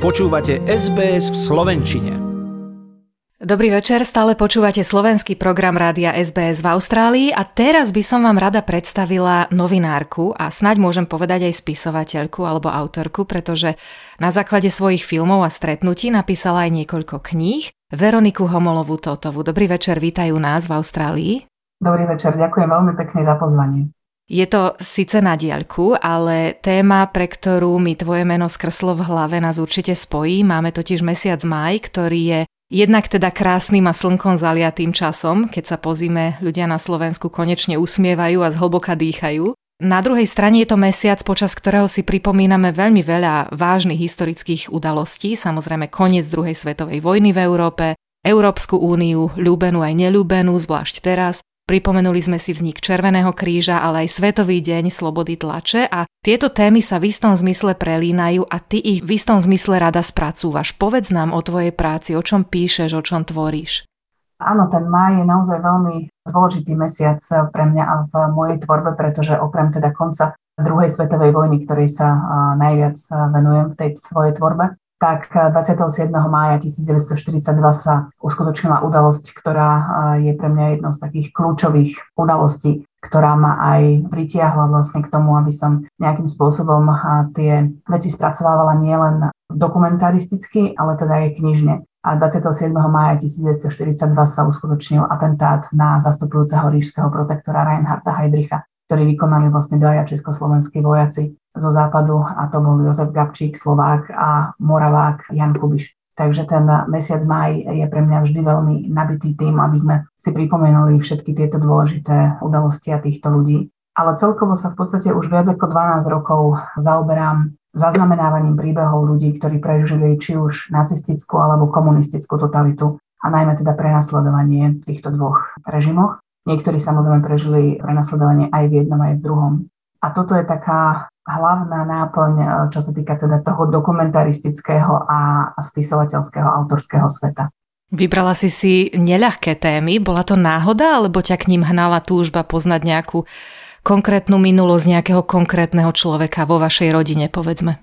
Počúvate SBS v Slovenčine. Dobrý večer, stále počúvate slovenský program Rádia SBS v Austrálii a teraz by som vám rada predstavila novinárku a snaď môžem povedať aj spisovateľku alebo autorku, pretože na základe svojich filmov a stretnutí napísala aj niekoľko kníh. Veroniku Homolovú Totovu. Dobrý večer, vítajú nás v Austrálii. Dobrý večer, ďakujem veľmi pekne za pozvanie. Je to síce na diaľku, ale téma, pre ktorú mi tvoje meno skrslo v hlave, nás určite spojí. Máme totiž mesiac maj, ktorý je jednak teda krásnym a slnkom zaliatým časom, keď sa po zime ľudia na Slovensku konečne usmievajú a zhlboka dýchajú. Na druhej strane je to mesiac, počas ktorého si pripomíname veľmi veľa vážnych historických udalostí, samozrejme koniec druhej svetovej vojny v Európe, Európsku úniu, ľúbenú aj nelúbenú, zvlášť teraz, Pripomenuli sme si vznik Červeného kríža, ale aj Svetový deň slobody tlače a tieto témy sa v istom zmysle prelínajú a ty ich v istom zmysle rada spracúvaš. Povedz nám o tvojej práci, o čom píšeš, o čom tvoríš. Áno, ten maj je naozaj veľmi dôležitý mesiac pre mňa a v mojej tvorbe, pretože okrem teda konca druhej svetovej vojny, ktorej sa najviac venujem v tej svojej tvorbe, tak 27. Eh, mája 1942 sa uskutočnila udalosť, ktorá eh, je pre mňa jednou z takých kľúčových udalostí, ktorá ma aj pritiahla vlastne k tomu, aby som nejakým spôsobom eh, tie veci spracovávala nielen dokumentaristicky, ale teda aj knižne. A 27. mája 1942 sa uskutočnil atentát na zastupujúceho rížského protektora Reinharda Heydricha, ktorý vykonali vlastne dvaja československí vojaci zo západu a to bol Jozef Gabčík, Slovák a Moravák Jan Kubiš. Takže ten mesiac maj je pre mňa vždy veľmi nabitý tým, aby sme si pripomenuli všetky tieto dôležité udalosti a týchto ľudí. Ale celkovo sa v podstate už viac ako 12 rokov zaoberám zaznamenávaním príbehov ľudí, ktorí prežili či už nacistickú alebo komunistickú totalitu a najmä teda prenasledovanie v týchto dvoch režimoch. Niektorí samozrejme prežili prenasledovanie aj v jednom, aj v druhom. A toto je taká hlavná náplň, e, čo sa týka teda toho dokumentaristického a, a spisovateľského autorského sveta. Vybrala si si neľahké témy, bola to náhoda, alebo ťa k ním hnala túžba poznať nejakú konkrétnu minulosť nejakého konkrétneho človeka vo vašej rodine, povedzme?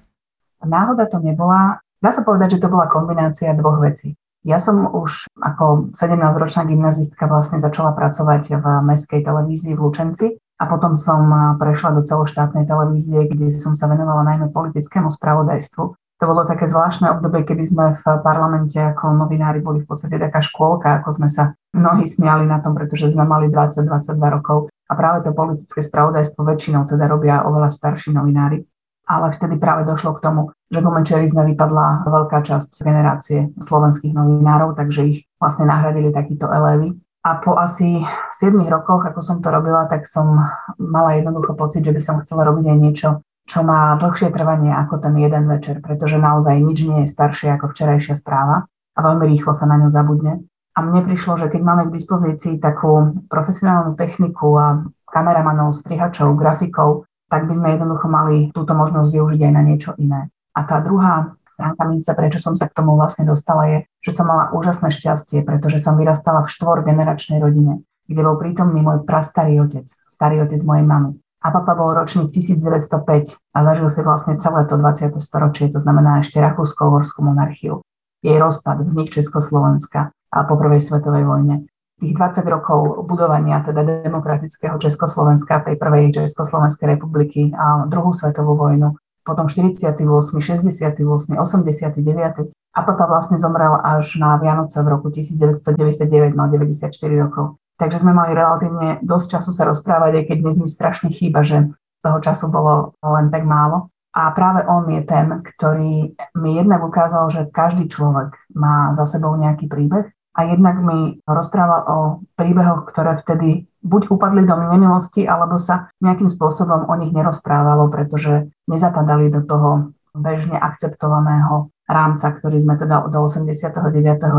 Náhoda to nebola. Dá sa povedať, že to bola kombinácia dvoch vecí. Ja som už ako 17-ročná gymnazistka vlastne začala pracovať v mestskej televízii v Lučenci a potom som prešla do celoštátnej televízie, kde som sa venovala najmä politickému spravodajstvu. To bolo také zvláštne obdobie, kedy sme v parlamente ako novinári boli v podstate taká škôlka, ako sme sa mnohí smiali na tom, pretože sme mali 20-22 rokov a práve to politické spravodajstvo väčšinou teda robia oveľa starší novinári. Ale vtedy práve došlo k tomu, že po Menčerizme vypadla veľká časť generácie slovenských novinárov, takže ich vlastne nahradili takíto elevy. A po asi 7 rokoch, ako som to robila, tak som mala jednoducho pocit, že by som chcela robiť aj niečo, čo má dlhšie trvanie ako ten jeden večer, pretože naozaj nič nie je staršie ako včerajšia správa a veľmi rýchlo sa na ňu zabudne. A mne prišlo, že keď máme k dispozícii takú profesionálnu techniku a kameramanov, strihačov, grafikov, tak by sme jednoducho mali túto možnosť využiť aj na niečo iné. A tá druhá stránka mince, prečo som sa k tomu vlastne dostala, je, že som mala úžasné šťastie, pretože som vyrastala v štvorgeneračnej rodine, kde bol prítomný môj prastarý otec, starý otec mojej mamy. A papa bol ročník 1905 a zažil si vlastne celé to 20. storočie, to znamená ešte Rakúsko-Horskú monarchiu. Jej rozpad, vznik Československa a po prvej svetovej vojne. Tých 20 rokov budovania teda demokratického Československa, tej prvej Československej republiky a druhú svetovú vojnu potom 48, 68, 89 a papa vlastne zomrel až na Vianoce v roku 1999, mal 94 rokov. Takže sme mali relatívne dosť času sa rozprávať, aj keď dnes mi strašne chýba, že toho času bolo len tak málo. A práve on je ten, ktorý mi jednak ukázal, že každý človek má za sebou nejaký príbeh a jednak mi rozprával o príbehoch, ktoré vtedy buď upadli do minulosti, alebo sa nejakým spôsobom o nich nerozprávalo, pretože nezapadali do toho bežne akceptovaného rámca, ktorý sme teda do 89.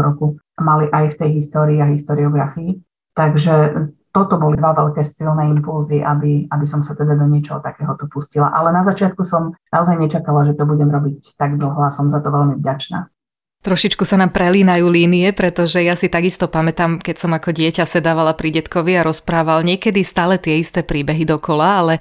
roku mali aj v tej histórii a historiografii. Takže toto boli dva veľké silné impulzy, aby, aby som sa teda do niečoho takéhoto pustila. Ale na začiatku som naozaj nečakala, že to budem robiť tak dlho a som za to veľmi vďačná. Trošičku sa nám prelínajú línie, pretože ja si takisto pamätám, keď som ako dieťa sedávala pri detkovi a rozprával niekedy stále tie isté príbehy dokola, ale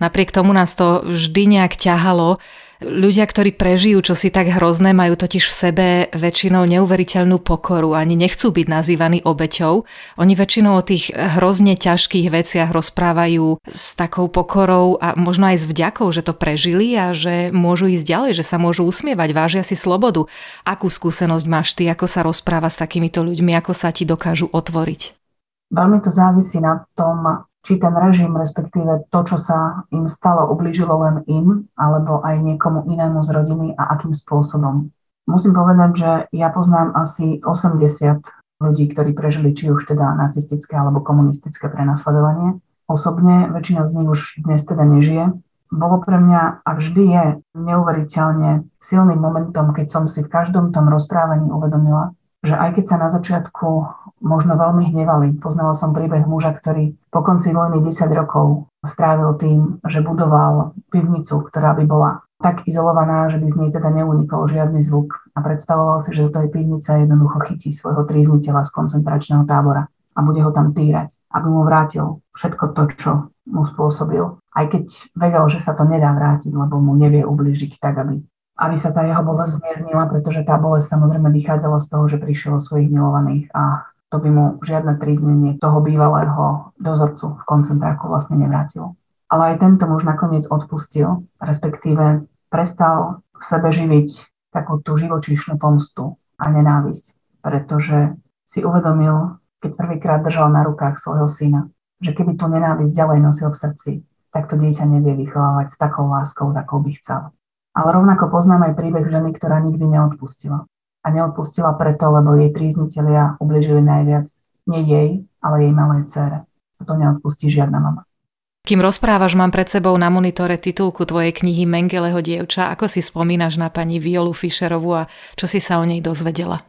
napriek tomu nás to vždy nejak ťahalo Ľudia, ktorí prežijú čo si tak hrozné, majú totiž v sebe väčšinou neuveriteľnú pokoru, ani nechcú byť nazývaní obeťou. Oni väčšinou o tých hrozne ťažkých veciach rozprávajú s takou pokorou a možno aj s vďakou, že to prežili a že môžu ísť ďalej, že sa môžu usmievať, vážia si slobodu. Akú skúsenosť máš ty, ako sa rozpráva s takýmito ľuďmi, ako sa ti dokážu otvoriť? Veľmi to závisí na tom, či ten režim, respektíve to, čo sa im stalo, ublížilo len im, alebo aj niekomu inému z rodiny a akým spôsobom. Musím povedať, že ja poznám asi 80 ľudí, ktorí prežili či už teda nacistické alebo komunistické prenasledovanie. Osobne väčšina z nich už dnes teda nežije. Bolo pre mňa a vždy je neuveriteľne silným momentom, keď som si v každom tom rozprávaní uvedomila, že aj keď sa na začiatku možno veľmi hnevali. Poznala som príbeh muža, ktorý po konci vojny 10 rokov strávil tým, že budoval pivnicu, ktorá by bola tak izolovaná, že by z nej teda neunikol žiadny zvuk a predstavoval si, že do tej pivnice jednoducho chytí svojho trízniteľa z koncentračného tábora a bude ho tam týrať, aby mu vrátil všetko to, čo mu spôsobil. Aj keď vedel, že sa to nedá vrátiť, lebo mu nevie ubližiť tak, aby, aby sa tá jeho bolesť zmiernila, pretože tá bolesť samozrejme vychádzala z toho, že prišiel o svojich milovaných a to by mu žiadne tríznenie toho bývalého dozorcu v koncentráku vlastne nevrátilo. Ale aj tento muž nakoniec odpustil, respektíve prestal v sebe živiť takú tú živočíšnu pomstu a nenávisť, pretože si uvedomil, keď prvýkrát držal na rukách svojho syna, že keby tú nenávisť ďalej nosil v srdci, tak to dieťa nevie vychovávať s takou láskou, akou by chcel. Ale rovnako poznám aj príbeh ženy, ktorá nikdy neodpustila a neodpustila preto, lebo jej trízniteľia ubližili najviac nie jej, ale jej malej dcere. A to neodpustí žiadna mama. Kým rozprávaš, mám pred sebou na monitore titulku tvojej knihy Mengeleho dievča. Ako si spomínaš na pani Violu Fischerovú a čo si sa o nej dozvedela?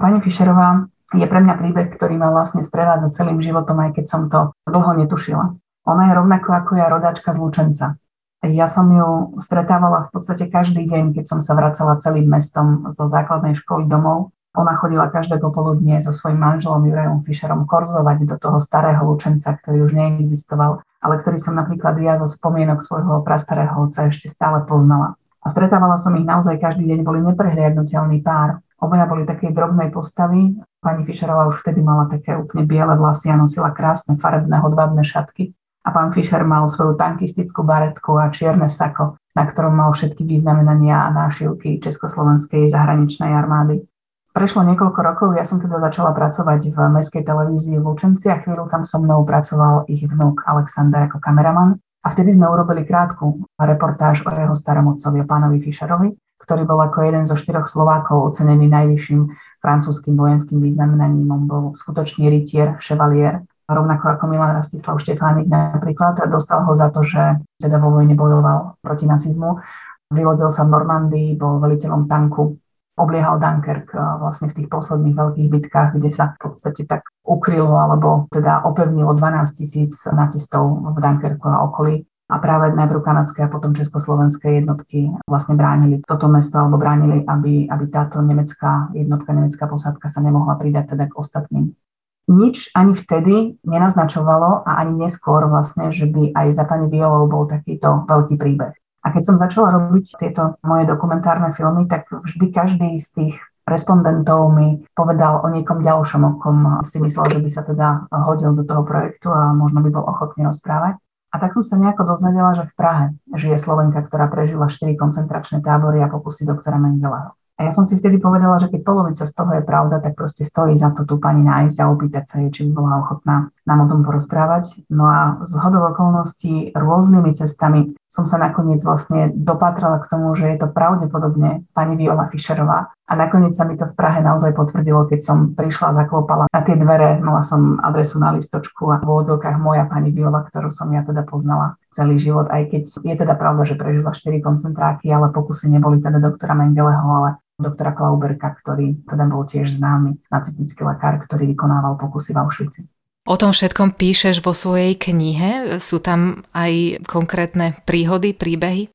Pani Fischerová je pre mňa príbeh, ktorý ma vlastne sprevádza celým životom, aj keď som to dlho netušila. Ona je rovnako ako ja rodáčka z Lučenca. Ja som ju stretávala v podstate každý deň, keď som sa vracala celým mestom zo základnej školy domov. Ona chodila každé popoludnie so svojím manželom Jurajom Fischerom korzovať do toho starého Lučenca, ktorý už neexistoval, ale ktorý som napríklad ja zo spomienok svojho prastarého otca ešte stále poznala. A stretávala som ich naozaj každý deň, boli neprehliadnutelný pár. Obaja boli také drobnej postavy. Pani Fischerová už vtedy mala také úplne biele vlasy a nosila krásne farebné hodvábne šatky a pán Fischer mal svoju tankistickú baretku a čierne sako, na ktorom mal všetky vyznamenania a nášivky Československej zahraničnej armády. Prešlo niekoľko rokov, ja som teda začala pracovať v mestskej televízii v Lučenci a chvíľu tam so mnou pracoval ich vnúk Alexander ako kameraman. A vtedy sme urobili krátku reportáž o jeho starom otcovi, pánovi Fischerovi, ktorý bol ako jeden zo štyroch Slovákov ocenený najvyšším francúzským vojenským významenaním. On bol skutočný rytier, chevalier rovnako ako Milan Rastislav Štefánik napríklad, dostal ho za to, že teda vo vojne bojoval proti nacizmu. Vylodil sa v Normandii, bol veliteľom tanku, obliehal Dunkirk eh, vlastne v tých posledných veľkých bitkách, kde sa v podstate tak ukrylo alebo teda opevnilo 12 tisíc nacistov v Dunkerku a okolí. A práve najprv kanadské a potom československé jednotky vlastne bránili toto mesto alebo bránili, aby, aby táto nemecká jednotka, nemecká posádka sa nemohla pridať teda k ostatným nič ani vtedy nenaznačovalo a ani neskôr vlastne, že by aj za pani Violou bol takýto veľký príbeh. A keď som začala robiť tieto moje dokumentárne filmy, tak vždy každý z tých respondentov mi povedal o niekom ďalšom, o kom si myslel, že by sa teda hodil do toho projektu a možno by bol ochotný rozprávať. A tak som sa nejako dozvedela, že v Prahe žije Slovenka, ktorá prežila 4 koncentračné tábory a pokusy doktora Mengeleho. A ja som si vtedy povedala, že keď polovica z toho je pravda, tak proste stojí za to tú pani nájsť a opýtať sa jej, či by bola ochotná nám o tom porozprávať. No a z hodov okolností rôznymi cestami som sa nakoniec vlastne dopatrala k tomu, že je to pravdepodobne pani Viola Fischerová. A nakoniec sa mi to v Prahe naozaj potvrdilo, keď som prišla, zaklopala na tie dvere, mala som adresu na listočku a v odzokách moja pani Viola, ktorú som ja teda poznala celý život, aj keď je teda pravda, že prežila 4 koncentráky, ale pokusy neboli teda doktora Mengeleho, ale doktora Klauberka, ktorý teda bol tiež známy nacistický lekár, ktorý vykonával pokusy v Auschwitzi. O tom všetkom píšeš vo svojej knihe? Sú tam aj konkrétne príhody, príbehy?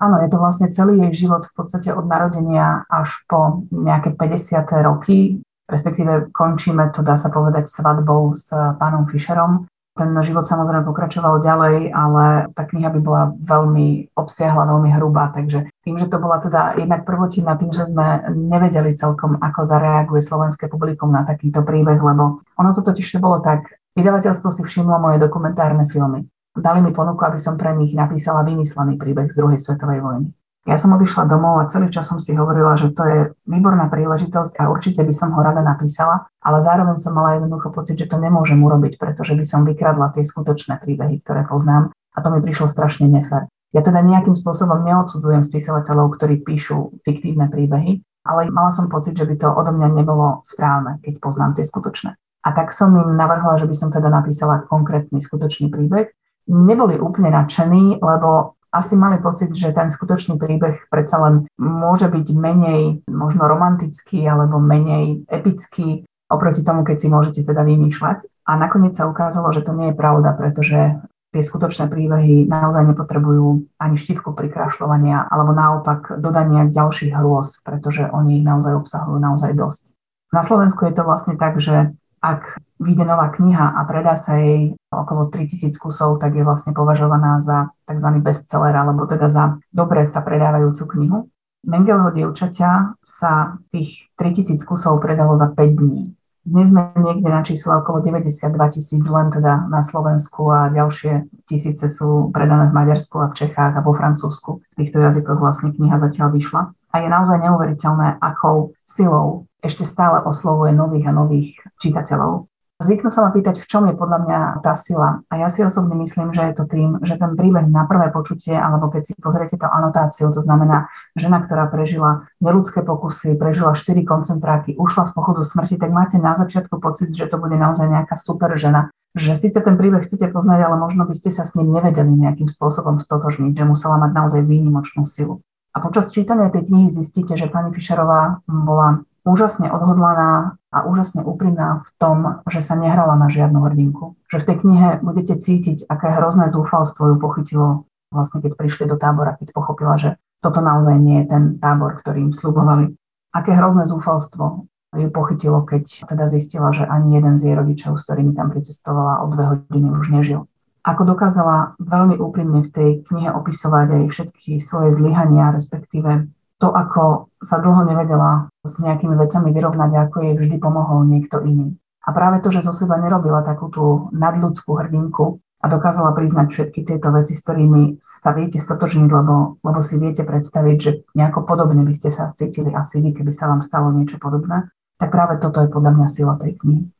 Áno, je to vlastne celý jej život v podstate od narodenia až po nejaké 50. roky, respektíve končíme to, dá sa povedať, svadbou s pánom Fischerom. Ten život samozrejme pokračoval ďalej, ale tá kniha by bola veľmi obsiahla, veľmi hrubá, takže tým, že to bola teda jednak prvotina tým, že sme nevedeli celkom, ako zareaguje slovenské publikum na takýto príbeh, lebo ono to totiž to bolo tak, vydavateľstvo si všimlo moje dokumentárne filmy. Dali mi ponuku, aby som pre nich napísala vymyslený príbeh z druhej svetovej vojny. Ja som odišla domov a celý čas som si hovorila, že to je výborná príležitosť a určite by som ho rada napísala, ale zároveň som mala jednoducho pocit, že to nemôžem urobiť, pretože by som vykradla tie skutočné príbehy, ktoré poznám a to mi prišlo strašne nefér. Ja teda nejakým spôsobom neodsudzujem spisovateľov, ktorí píšu fiktívne príbehy, ale mala som pocit, že by to odo mňa nebolo správne, keď poznám tie skutočné. A tak som im navrhla, že by som teda napísala konkrétny skutočný príbeh. Neboli úplne nadšení, lebo asi mali pocit, že ten skutočný príbeh predsa len môže byť menej možno romantický alebo menej epický oproti tomu, keď si môžete teda vymýšľať. A nakoniec sa ukázalo, že to nie je pravda, pretože tie skutočné príbehy naozaj nepotrebujú ani štívku prikrašľovania alebo naopak dodania ďalších hrôz, pretože oni ich naozaj obsahujú naozaj dosť. Na Slovensku je to vlastne tak, že ak vyjde nová kniha a predá sa jej okolo 3000 kusov, tak je vlastne považovaná za tzv. bestseller, alebo teda za dobre sa predávajúcu knihu. Mengelho dievčaťa sa tých 3000 kusov predalo za 5 dní. Dnes sme niekde na čísle okolo 92 tisíc len teda na Slovensku a ďalšie tisíce sú predané v Maďarsku a v Čechách a vo Francúzsku. V týchto jazykoch vlastne kniha zatiaľ vyšla. A je naozaj neuveriteľné, akou silou ešte stále oslovuje nových a nových čitateľov. Zvyknú sa ma pýtať, v čom je podľa mňa tá sila. A ja si osobne myslím, že je to tým, že ten príbeh na prvé počutie, alebo keď si pozriete tú anotáciu, to znamená žena, ktorá prežila neludské pokusy, prežila štyri koncentráky, ušla z pochodu smrti, tak máte na začiatku pocit, že to bude naozaj nejaká super žena. Že síce ten príbeh chcete poznať, ale možno by ste sa s ním nevedeli nejakým spôsobom stotožniť, že musela mať naozaj výnimočnú silu. A počas čítania tej knihy zistíte, že pani Fischerová bola úžasne odhodlaná a úžasne úprimná v tom, že sa nehrala na žiadnu hrdinku. Že v tej knihe budete cítiť, aké hrozné zúfalstvo ju pochytilo vlastne keď prišli do tábora, keď pochopila, že toto naozaj nie je ten tábor, ktorý im slubovali. Aké hrozné zúfalstvo ju pochytilo, keď teda zistila, že ani jeden z jej rodičov, s ktorými tam pricestovala o dve hodiny, už nežil. Ako dokázala veľmi úprimne v tej knihe opisovať aj všetky svoje zlyhania, respektíve to, ako sa dlho nevedela s nejakými vecami vyrovnať, ako jej vždy pomohol niekto iný. A práve to, že zo seba nerobila takú tú nadľudskú hrdinku a dokázala priznať všetky tieto veci, s ktorými sa viete stotožniť, lebo, lebo si viete predstaviť, že nejako podobne by ste sa cítili asi vy, keby sa vám stalo niečo podobné, tak práve toto je podľa mňa sila tej knihy.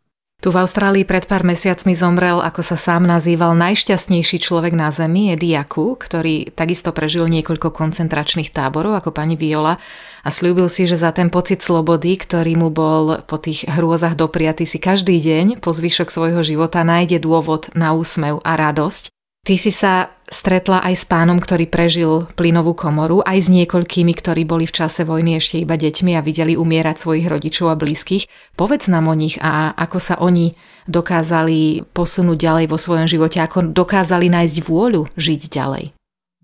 Tu v Austrálii pred pár mesiacmi zomrel, ako sa sám nazýval, najšťastnejší človek na Zemi, Eddie Jaku, ktorý takisto prežil niekoľko koncentračných táborov ako pani Viola a slúbil si, že za ten pocit slobody, ktorý mu bol po tých hrôzach dopriaty si každý deň po zvyšok svojho života nájde dôvod na úsmev a radosť. Ty si sa stretla aj s pánom, ktorý prežil plynovú komoru, aj s niekoľkými, ktorí boli v čase vojny ešte iba deťmi a videli umierať svojich rodičov a blízkych. Povedz nám o nich a ako sa oni dokázali posunúť ďalej vo svojom živote, ako dokázali nájsť vôľu žiť ďalej.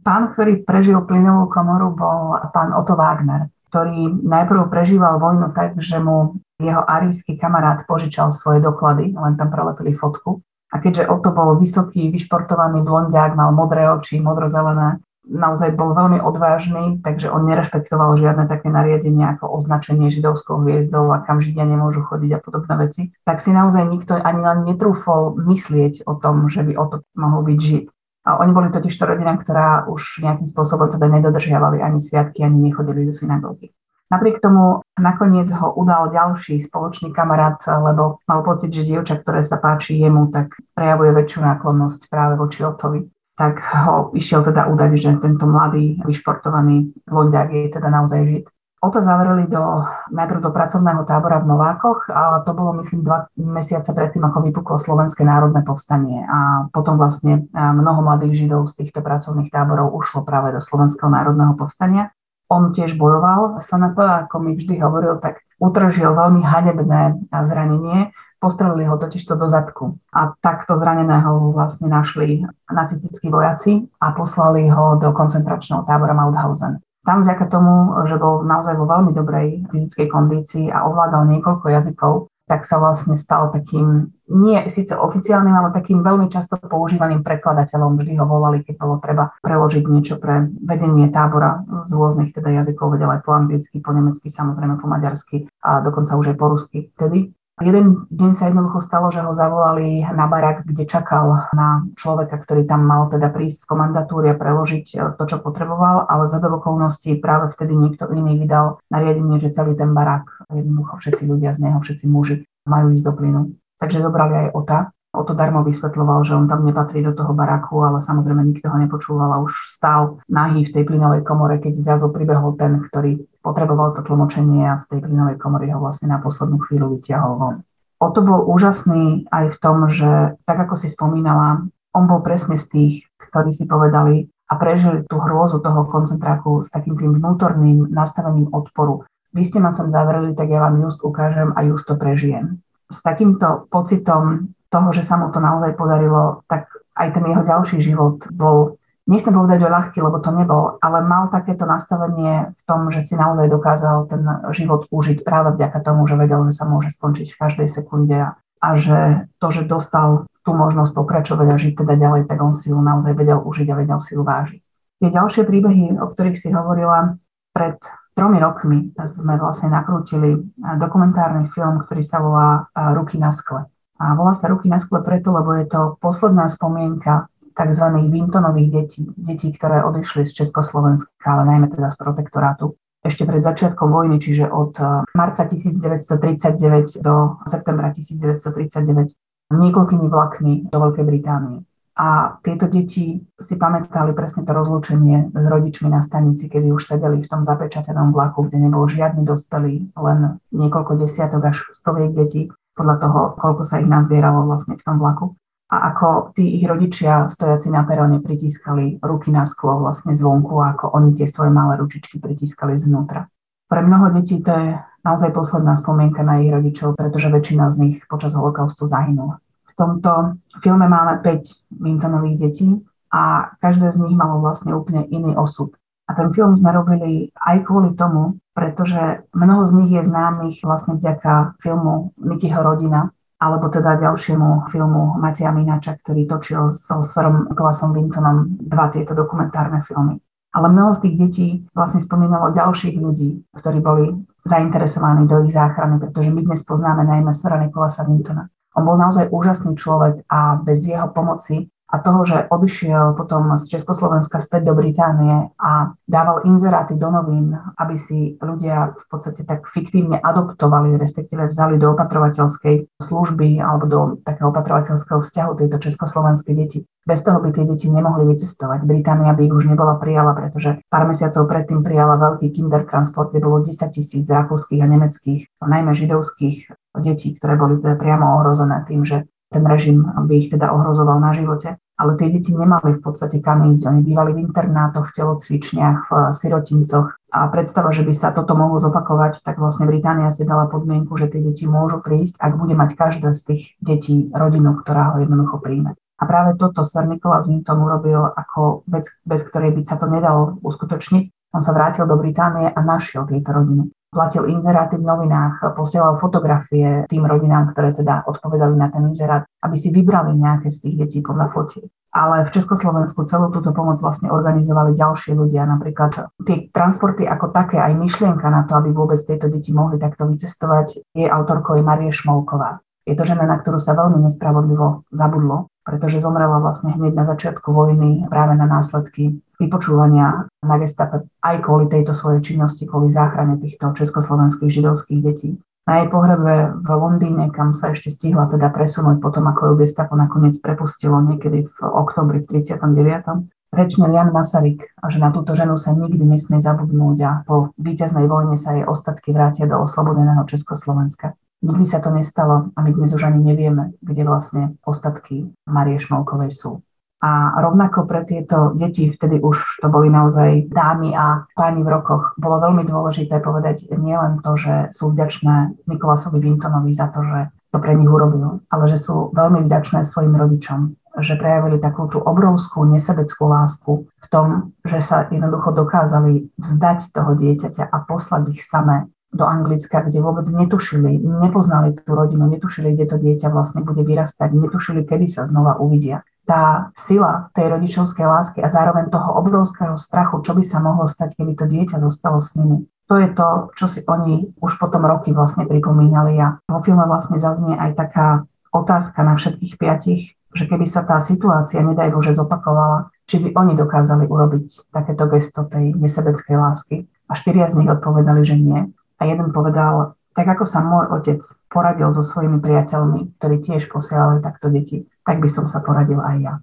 Pán, ktorý prežil plynovú komoru, bol pán Otto Wagner, ktorý najprv prežíval vojnu tak, že mu jeho arísky kamarát požičal svoje doklady, len tam prelepili fotku a keďže Otto bol vysoký, vyšportovaný blondiak, mal modré oči, modrozelené, naozaj bol veľmi odvážny, takže on nerešpektoval žiadne také nariadenie ako označenie židovskou hviezdou a kam židia nemôžu chodiť a podobné veci, tak si naozaj nikto ani len netrúfol myslieť o tom, že by Otto mohol byť žid. A oni boli totiž to rodina, ktorá už nejakým spôsobom teda nedodržiavali ani sviatky, ani nechodili do synagógy. Napriek tomu nakoniec ho udal ďalší spoločný kamarát, lebo mal pocit, že dievča, ktoré sa páči jemu, tak prejavuje väčšiu náklonnosť práve voči Otovi. Tak ho išiel teda udať, že tento mladý, vyšportovaný londiak je teda naozaj žid. Oto zavreli do, najprv do pracovného tábora v Novákoch a to bolo myslím dva mesiace predtým, ako vypuklo Slovenské národné povstanie a potom vlastne mnoho mladých Židov z týchto pracovných táborov ušlo práve do Slovenského národného povstania on tiež bojoval sa na to, ako mi vždy hovoril, tak utržil veľmi hanebné zranenie, postrelili ho totižto do zadku. A takto zraneného vlastne našli nacistickí vojaci a poslali ho do koncentračného tábora Mauthausen. Tam vďaka tomu, že bol naozaj vo veľmi dobrej fyzickej kondícii a ovládal niekoľko jazykov, tak sa vlastne stal takým, nie síce oficiálnym, ale takým veľmi často používaným prekladateľom. Vždy ho volali, keď bolo treba preložiť niečo pre vedenie tábora z rôznych teda jazykov, vedel aj po anglicky, po nemecky, samozrejme po maďarsky a dokonca už aj po rusky vtedy. Jeden deň sa jednoducho stalo, že ho zavolali na barak, kde čakal na človeka, ktorý tam mal teda prísť z komandatúry a preložiť e, to, čo potreboval, ale za okolností práve vtedy niekto iný vydal nariadenie, že celý ten barak, jednoducho všetci ľudia z neho, všetci muži majú ísť do plynu. Takže zobrali aj Ota O to darmo vysvetloval, že on tam nepatrí do toho baraku, ale samozrejme nikto ho nepočúval a už stál nahý v tej plynovej komore, keď zrazu pribehol ten, ktorý potreboval to tlmočenie a z tej plynovej komory ho vlastne na poslednú chvíľu vyťahol von. O to bol úžasný aj v tom, že tak ako si spomínala, on bol presne z tých, ktorí si povedali a prežili tú hrôzu toho koncentráku s takým tým vnútorným nastavením odporu. Vy ste ma sem zavreli, tak ja vám just ukážem a just to prežijem. S takýmto pocitom toho, že sa mu to naozaj podarilo, tak aj ten jeho ďalší život bol, nechcem povedať, že ľahký, lebo to nebol, ale mal takéto nastavenie v tom, že si naozaj dokázal ten život užiť práve vďaka tomu, že vedel, že sa môže skončiť v každej sekunde a, a že to, že dostal tú možnosť pokračovať a žiť teda ďalej, tak on si ju naozaj vedel užiť a vedel si ju vážiť. Tie ďalšie príbehy, o ktorých si hovorila, pred tromi rokmi sme vlastne nakrútili dokumentárny film, ktorý sa volá Ruky na skle. A volá sa Ruky na skle preto, lebo je to posledná spomienka tzv. Vintonových detí, detí, ktoré odišli z Československa, ale najmä teda z protektorátu ešte pred začiatkom vojny, čiže od eh, marca 1939 do septembra 1939 niekoľkými vlakmi do Veľkej Británie. A tieto deti si pamätali presne to rozlúčenie s rodičmi na stanici, kedy už sedeli v tom zapečatenom vlaku, kde nebol žiadny dospelý, len niekoľko desiatok až stoviek detí podľa toho, koľko sa ich nazbieralo vlastne v tom vlaku. A ako tí ich rodičia stojaci na peróne pritískali ruky na sklo vlastne zvonku a ako oni tie svoje malé ručičky pritískali zvnútra. Pre mnoho detí to je naozaj posledná spomienka na ich rodičov, pretože väčšina z nich počas holokaustu zahynula. V tomto filme máme 5 Mintonových detí a každé z nich malo vlastne úplne iný osud. A ten film sme robili aj kvôli tomu, pretože mnoho z nich je známych vlastne vďaka filmu Mikyho rodina, alebo teda ďalšiemu filmu Mateja Minača, ktorý točil so Sorom Nikolasom Vintonom dva tieto dokumentárne filmy. Ale mnoho z tých detí vlastne spomínalo ďalších ľudí, ktorí boli zainteresovaní do ich záchrany, pretože my dnes poznáme najmä Sora Nikolasa Vintona. On bol naozaj úžasný človek a bez jeho pomoci a toho, že odišiel potom z Československa späť do Británie a dával inzeráty do novín, aby si ľudia v podstate tak fiktívne adoptovali, respektíve vzali do opatrovateľskej služby alebo do takého opatrovateľského vzťahu tejto československé deti. Bez toho by tie deti nemohli vycestovať. Británia by ich už nebola prijala, pretože pár mesiacov predtým prijala veľký kindertransport, kde bolo 10 tisíc rakúskych a nemeckých, najmä židovských detí, ktoré boli teda priamo ohrozené tým, že ten režim by ich teda ohrozoval na živote. Ale tie deti nemali v podstate kam ísť. Oni bývali v internátoch, v telocvičniach, v sirotincoch. A predstava, že by sa toto mohlo zopakovať, tak vlastne Británia si dala podmienku, že tie deti môžu prísť, ak bude mať každé z tých detí rodinu, ktorá ho jednoducho príjme. A práve toto Sir Nicholas Winton urobil ako vec, bez ktorej by sa to nedalo uskutočniť. On sa vrátil do Británie a našiel tieto rodiny platil inzeráty v novinách, posielal fotografie tým rodinám, ktoré teda odpovedali na ten inzerát, aby si vybrali nejaké z tých detí podľa fotiek. Ale v Československu celú túto pomoc vlastne organizovali ďalšie ľudia. Napríklad tie transporty ako také, aj myšlienka na to, aby vôbec tieto deti mohli takto vycestovať, je autorkou Marie Šmolková. Je to žena, na ktorú sa veľmi nespravodlivo zabudlo, pretože zomrela vlastne hneď na začiatku vojny práve na následky vypočúvania na gestape aj kvôli tejto svojej činnosti, kvôli záchrane týchto československých židovských detí. Na jej pohrebe v Londýne, kam sa ešte stihla teda presunúť potom, ako ju gestapo nakoniec prepustilo niekedy v oktobri v 39. Rečne Jan Masaryk, že na túto ženu sa nikdy nesmie zabudnúť a po víťaznej vojne sa jej ostatky vrátia do oslobodeného Československa. Nikdy sa to nestalo a my dnes už ani nevieme, kde vlastne ostatky Marie Šmolkovej sú. A rovnako pre tieto deti, vtedy už to boli naozaj dámy a páni v rokoch, bolo veľmi dôležité povedať nielen to, že sú vďačné Nikolasovi Vintonovi za to, že to pre nich urobil, ale že sú veľmi vďačné svojim rodičom, že prejavili takú tú obrovskú nesebeckú lásku v tom, že sa jednoducho dokázali vzdať toho dieťaťa a poslať ich samé do Anglicka, kde vôbec netušili, nepoznali tú rodinu, netušili, kde to dieťa vlastne bude vyrastať, netušili, kedy sa znova uvidia. Tá sila tej rodičovskej lásky a zároveň toho obrovského strachu, čo by sa mohlo stať, keby to dieťa zostalo s nimi. To je to, čo si oni už potom roky vlastne pripomínali a vo filme vlastne zaznie aj taká otázka na všetkých piatich, že keby sa tá situácia, nedaj Bože, zopakovala, či by oni dokázali urobiť takéto gesto tej nesebeckej lásky. A štyria z nich odpovedali, že nie. A jeden povedal, tak ako sa môj otec poradil so svojimi priateľmi, ktorí tiež posielali takto deti, tak by som sa poradil aj ja.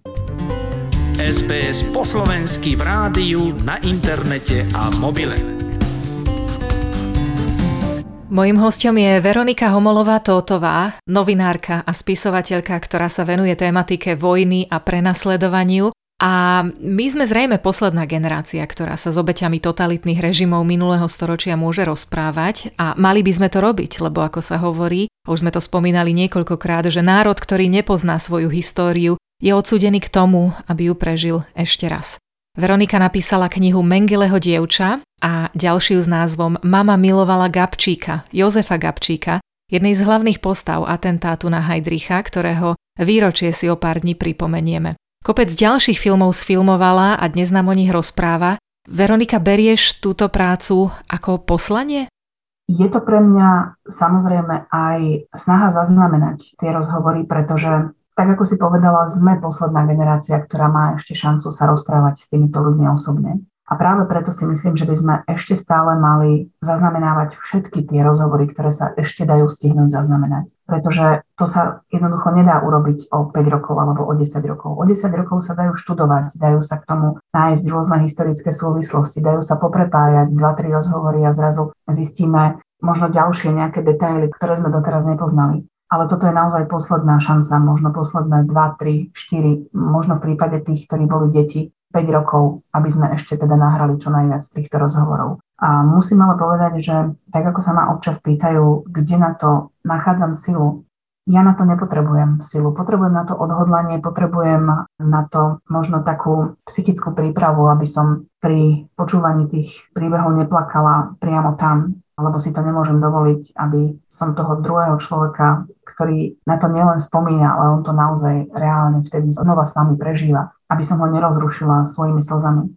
SBS po slovensky v rádiu, na internete a mobile. Mojím hostom je Veronika Homolová Tótová, novinárka a spisovateľka, ktorá sa venuje tematike vojny a prenasledovaniu. A my sme zrejme posledná generácia, ktorá sa s obeťami totalitných režimov minulého storočia môže rozprávať a mali by sme to robiť, lebo ako sa hovorí, už sme to spomínali niekoľkokrát, že národ, ktorý nepozná svoju históriu, je odsudený k tomu, aby ju prežil ešte raz. Veronika napísala knihu Mengeleho dievča a ďalšiu s názvom Mama milovala Gabčíka, Jozefa Gabčíka, jednej z hlavných postav atentátu na Heidricha, ktorého výročie si o pár dní pripomenieme. Kopec ďalších filmov sfilmovala a dnes nám o nich rozpráva. Veronika, berieš túto prácu ako poslanie? Je to pre mňa samozrejme aj snaha zaznamenať tie rozhovory, pretože tak ako si povedala, sme posledná generácia, ktorá má ešte šancu sa rozprávať s týmito ľuďmi osobne. A práve preto si myslím, že by sme ešte stále mali zaznamenávať všetky tie rozhovory, ktoré sa ešte dajú stihnúť zaznamenať. Pretože to sa jednoducho nedá urobiť o 5 rokov alebo o 10 rokov. O 10 rokov sa dajú študovať, dajú sa k tomu nájsť rôzne historické súvislosti, dajú sa poprepájať 2-3 rozhovory a zrazu zistíme možno ďalšie nejaké detaily, ktoré sme doteraz nepoznali. Ale toto je naozaj posledná šanca, možno posledné 2, 3, 4, možno v prípade tých, ktorí boli deti, 5 rokov, aby sme ešte teda nahrali čo najviac týchto rozhovorov. A musím ale povedať, že tak ako sa ma občas pýtajú, kde na to nachádzam silu, ja na to nepotrebujem silu. Potrebujem na to odhodlanie, potrebujem na to možno takú psychickú prípravu, aby som pri počúvaní tých príbehov neplakala priamo tam, lebo si to nemôžem dovoliť, aby som toho druhého človeka, ktorý na to nielen spomína, ale on to naozaj reálne vtedy znova s nami prežíva aby som ho nerozrušila svojimi slzami.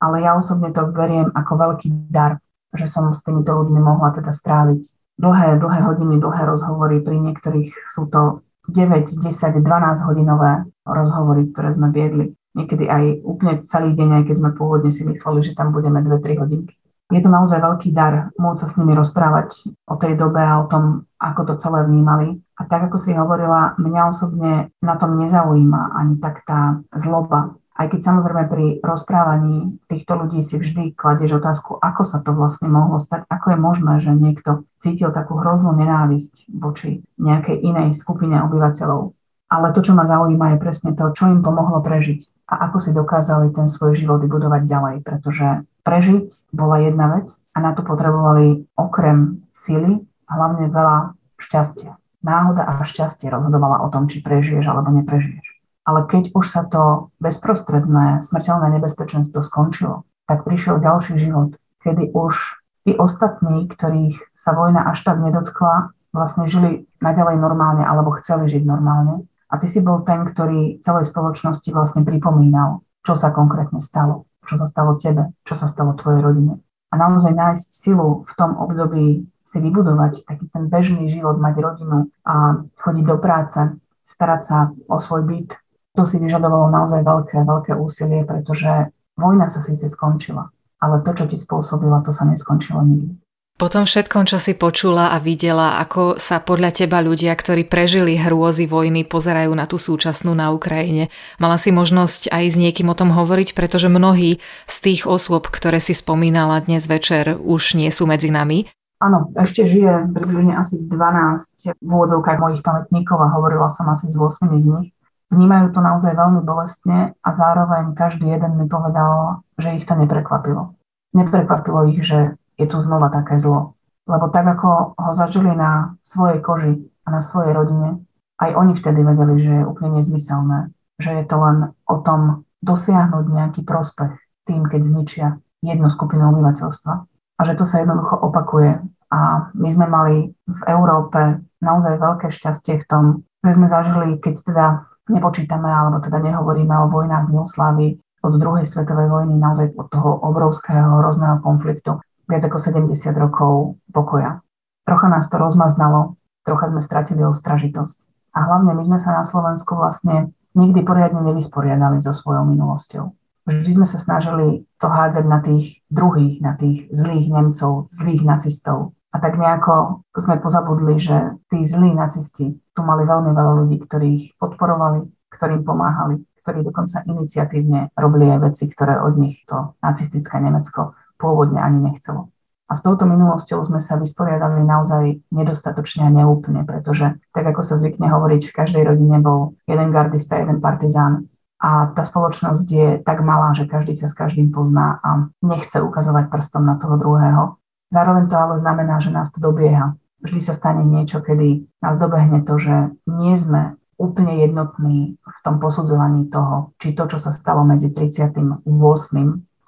Ale ja osobne to beriem ako veľký dar, že som s týmito ľuďmi mohla teda stráviť dlhé, dlhé hodiny, dlhé rozhovory. Pri niektorých sú to 9, 10, 12 hodinové rozhovory, ktoré sme viedli. Niekedy aj úplne celý deň, aj keď sme pôvodne si mysleli, že tam budeme 2-3 hodinky. Je to naozaj veľký dar môcť sa s nimi rozprávať o tej dobe a o tom, ako to celé vnímali. A tak, ako si hovorila, mňa osobne na tom nezaujíma ani tak tá zloba. Aj keď samozrejme pri rozprávaní týchto ľudí si vždy kladieš otázku, ako sa to vlastne mohlo stať, ako je možné, že niekto cítil takú hroznú nenávisť voči nejakej inej skupine obyvateľov. Ale to, čo ma zaujíma, je presne to, čo im pomohlo prežiť a ako si dokázali ten svoj život vybudovať ďalej, pretože prežiť bola jedna vec a na to potrebovali okrem sily hlavne veľa šťastia. Náhoda a šťastie rozhodovala o tom, či prežiješ alebo neprežiješ. Ale keď už sa to bezprostredné smrteľné nebezpečenstvo skončilo, tak prišiel ďalší život, kedy už tí ostatní, ktorých sa vojna až tak nedotkla, vlastne žili naďalej normálne alebo chceli žiť normálne. A ty si bol ten, ktorý celej spoločnosti vlastne pripomínal, čo sa konkrétne stalo čo sa stalo tebe, čo sa stalo tvojej rodine. A naozaj nájsť silu v tom období si vybudovať taký ten bežný život, mať rodinu a chodiť do práce, starať sa o svoj byt, to si vyžadovalo naozaj veľké, veľké úsilie, pretože vojna sa síce skončila, ale to, čo ti spôsobila, to sa neskončilo nikdy. Po tom všetkom, čo si počula a videla, ako sa podľa teba ľudia, ktorí prežili hrôzy vojny, pozerajú na tú súčasnú na Ukrajine, mala si možnosť aj s niekým o tom hovoriť, pretože mnohí z tých osôb, ktoré si spomínala dnes večer, už nie sú medzi nami. Áno, ešte žije približne asi 12 v úvodzovkách mojich pamätníkov a hovorila som asi s 8 z nich. Vnímajú to naozaj veľmi bolestne a zároveň každý jeden mi povedal, že ich to neprekvapilo. Neprekvapilo ich, že je tu znova také zlo. Lebo tak, ako ho zažili na svojej koži a na svojej rodine, aj oni vtedy vedeli, že je úplne nezmyselné, že je to len o tom dosiahnuť nejaký prospech tým, keď zničia jednu skupinu obyvateľstva. A že to sa jednoducho opakuje A my sme mali v Európe naozaj veľké šťastie v tom, že sme zažili, keď teda nepočítame alebo teda nehovoríme o vojnách v Jugoslávii od druhej svetovej vojny, naozaj od toho obrovského hrozného konfliktu, viac ako 70 rokov pokoja. Trocha nás to rozmaznalo, trocha sme stratili ostražitosť. A hlavne my sme sa na Slovensku vlastne nikdy poriadne nevysporiadali so svojou minulosťou. Vždy sme sa snažili to hádzať na tých druhých, na tých zlých Nemcov, zlých nacistov. A tak nejako sme pozabudli, že tí zlí nacisti tu mali veľmi veľa ľudí, ktorých podporovali, ktorým pomáhali, ktorí dokonca iniciatívne robili aj veci, ktoré od nich to nacistické Nemecko pôvodne ani nechcelo. A s touto minulosťou sme sa vysporiadali naozaj nedostatočne a neúplne, pretože tak ako sa zvykne hovoriť, v každej rodine bol jeden gardista, jeden partizán. A tá spoločnosť je tak malá, že každý sa s každým pozná a nechce ukazovať prstom na toho druhého. Zároveň to ale znamená, že nás to dobieha. Vždy sa stane niečo, kedy nás dobehne to, že nie sme úplne jednotní v tom posudzovaní toho, či to, čo sa stalo medzi 38.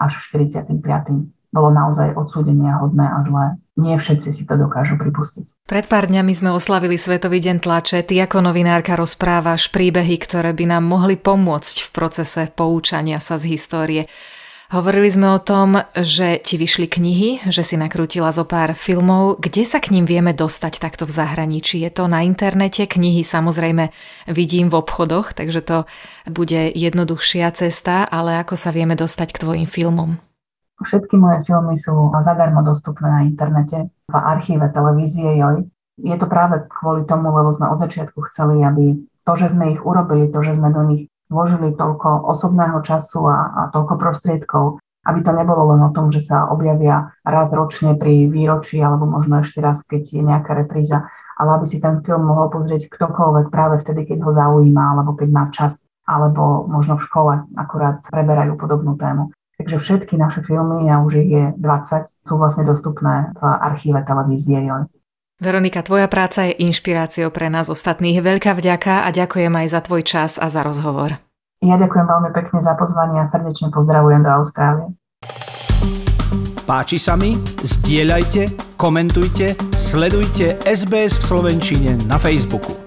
až 45 bolo naozaj odsúdenia hodné a zlé. Nie všetci si to dokážu pripustiť. Pred pár dňami sme oslavili Svetový deň tlače. Ty ako novinárka rozprávaš príbehy, ktoré by nám mohli pomôcť v procese poučania sa z histórie. Hovorili sme o tom, že ti vyšli knihy, že si nakrútila zo pár filmov. Kde sa k ním vieme dostať takto v zahraničí? Je to na internete? Knihy samozrejme vidím v obchodoch, takže to bude jednoduchšia cesta, ale ako sa vieme dostať k tvojim filmom? Všetky moje filmy sú zadarmo dostupné na internete v archíve televízie JOJ. Je to práve kvôli tomu, lebo sme od začiatku chceli, aby to, že sme ich urobili, to, že sme do nich vložili toľko osobného času a, a toľko prostriedkov, aby to nebolo len o tom, že sa objavia raz ročne pri výročí alebo možno ešte raz, keď je nejaká repríza, ale aby si ten film mohol pozrieť ktokoľvek práve vtedy, keď ho zaujíma alebo keď má čas alebo možno v škole akurát preberajú podobnú tému. Takže všetky naše filmy, a už ich je 20, sú vlastne dostupné v archíve televízie JOJ. Veronika, tvoja práca je inšpiráciou pre nás ostatných. Veľká vďaka a ďakujem aj za tvoj čas a za rozhovor. Ja ďakujem veľmi pekne za pozvanie a srdečne pozdravujem do Austrálie. Páči sa mi? Zdieľajte, komentujte, sledujte SBS v Slovenčine na Facebooku.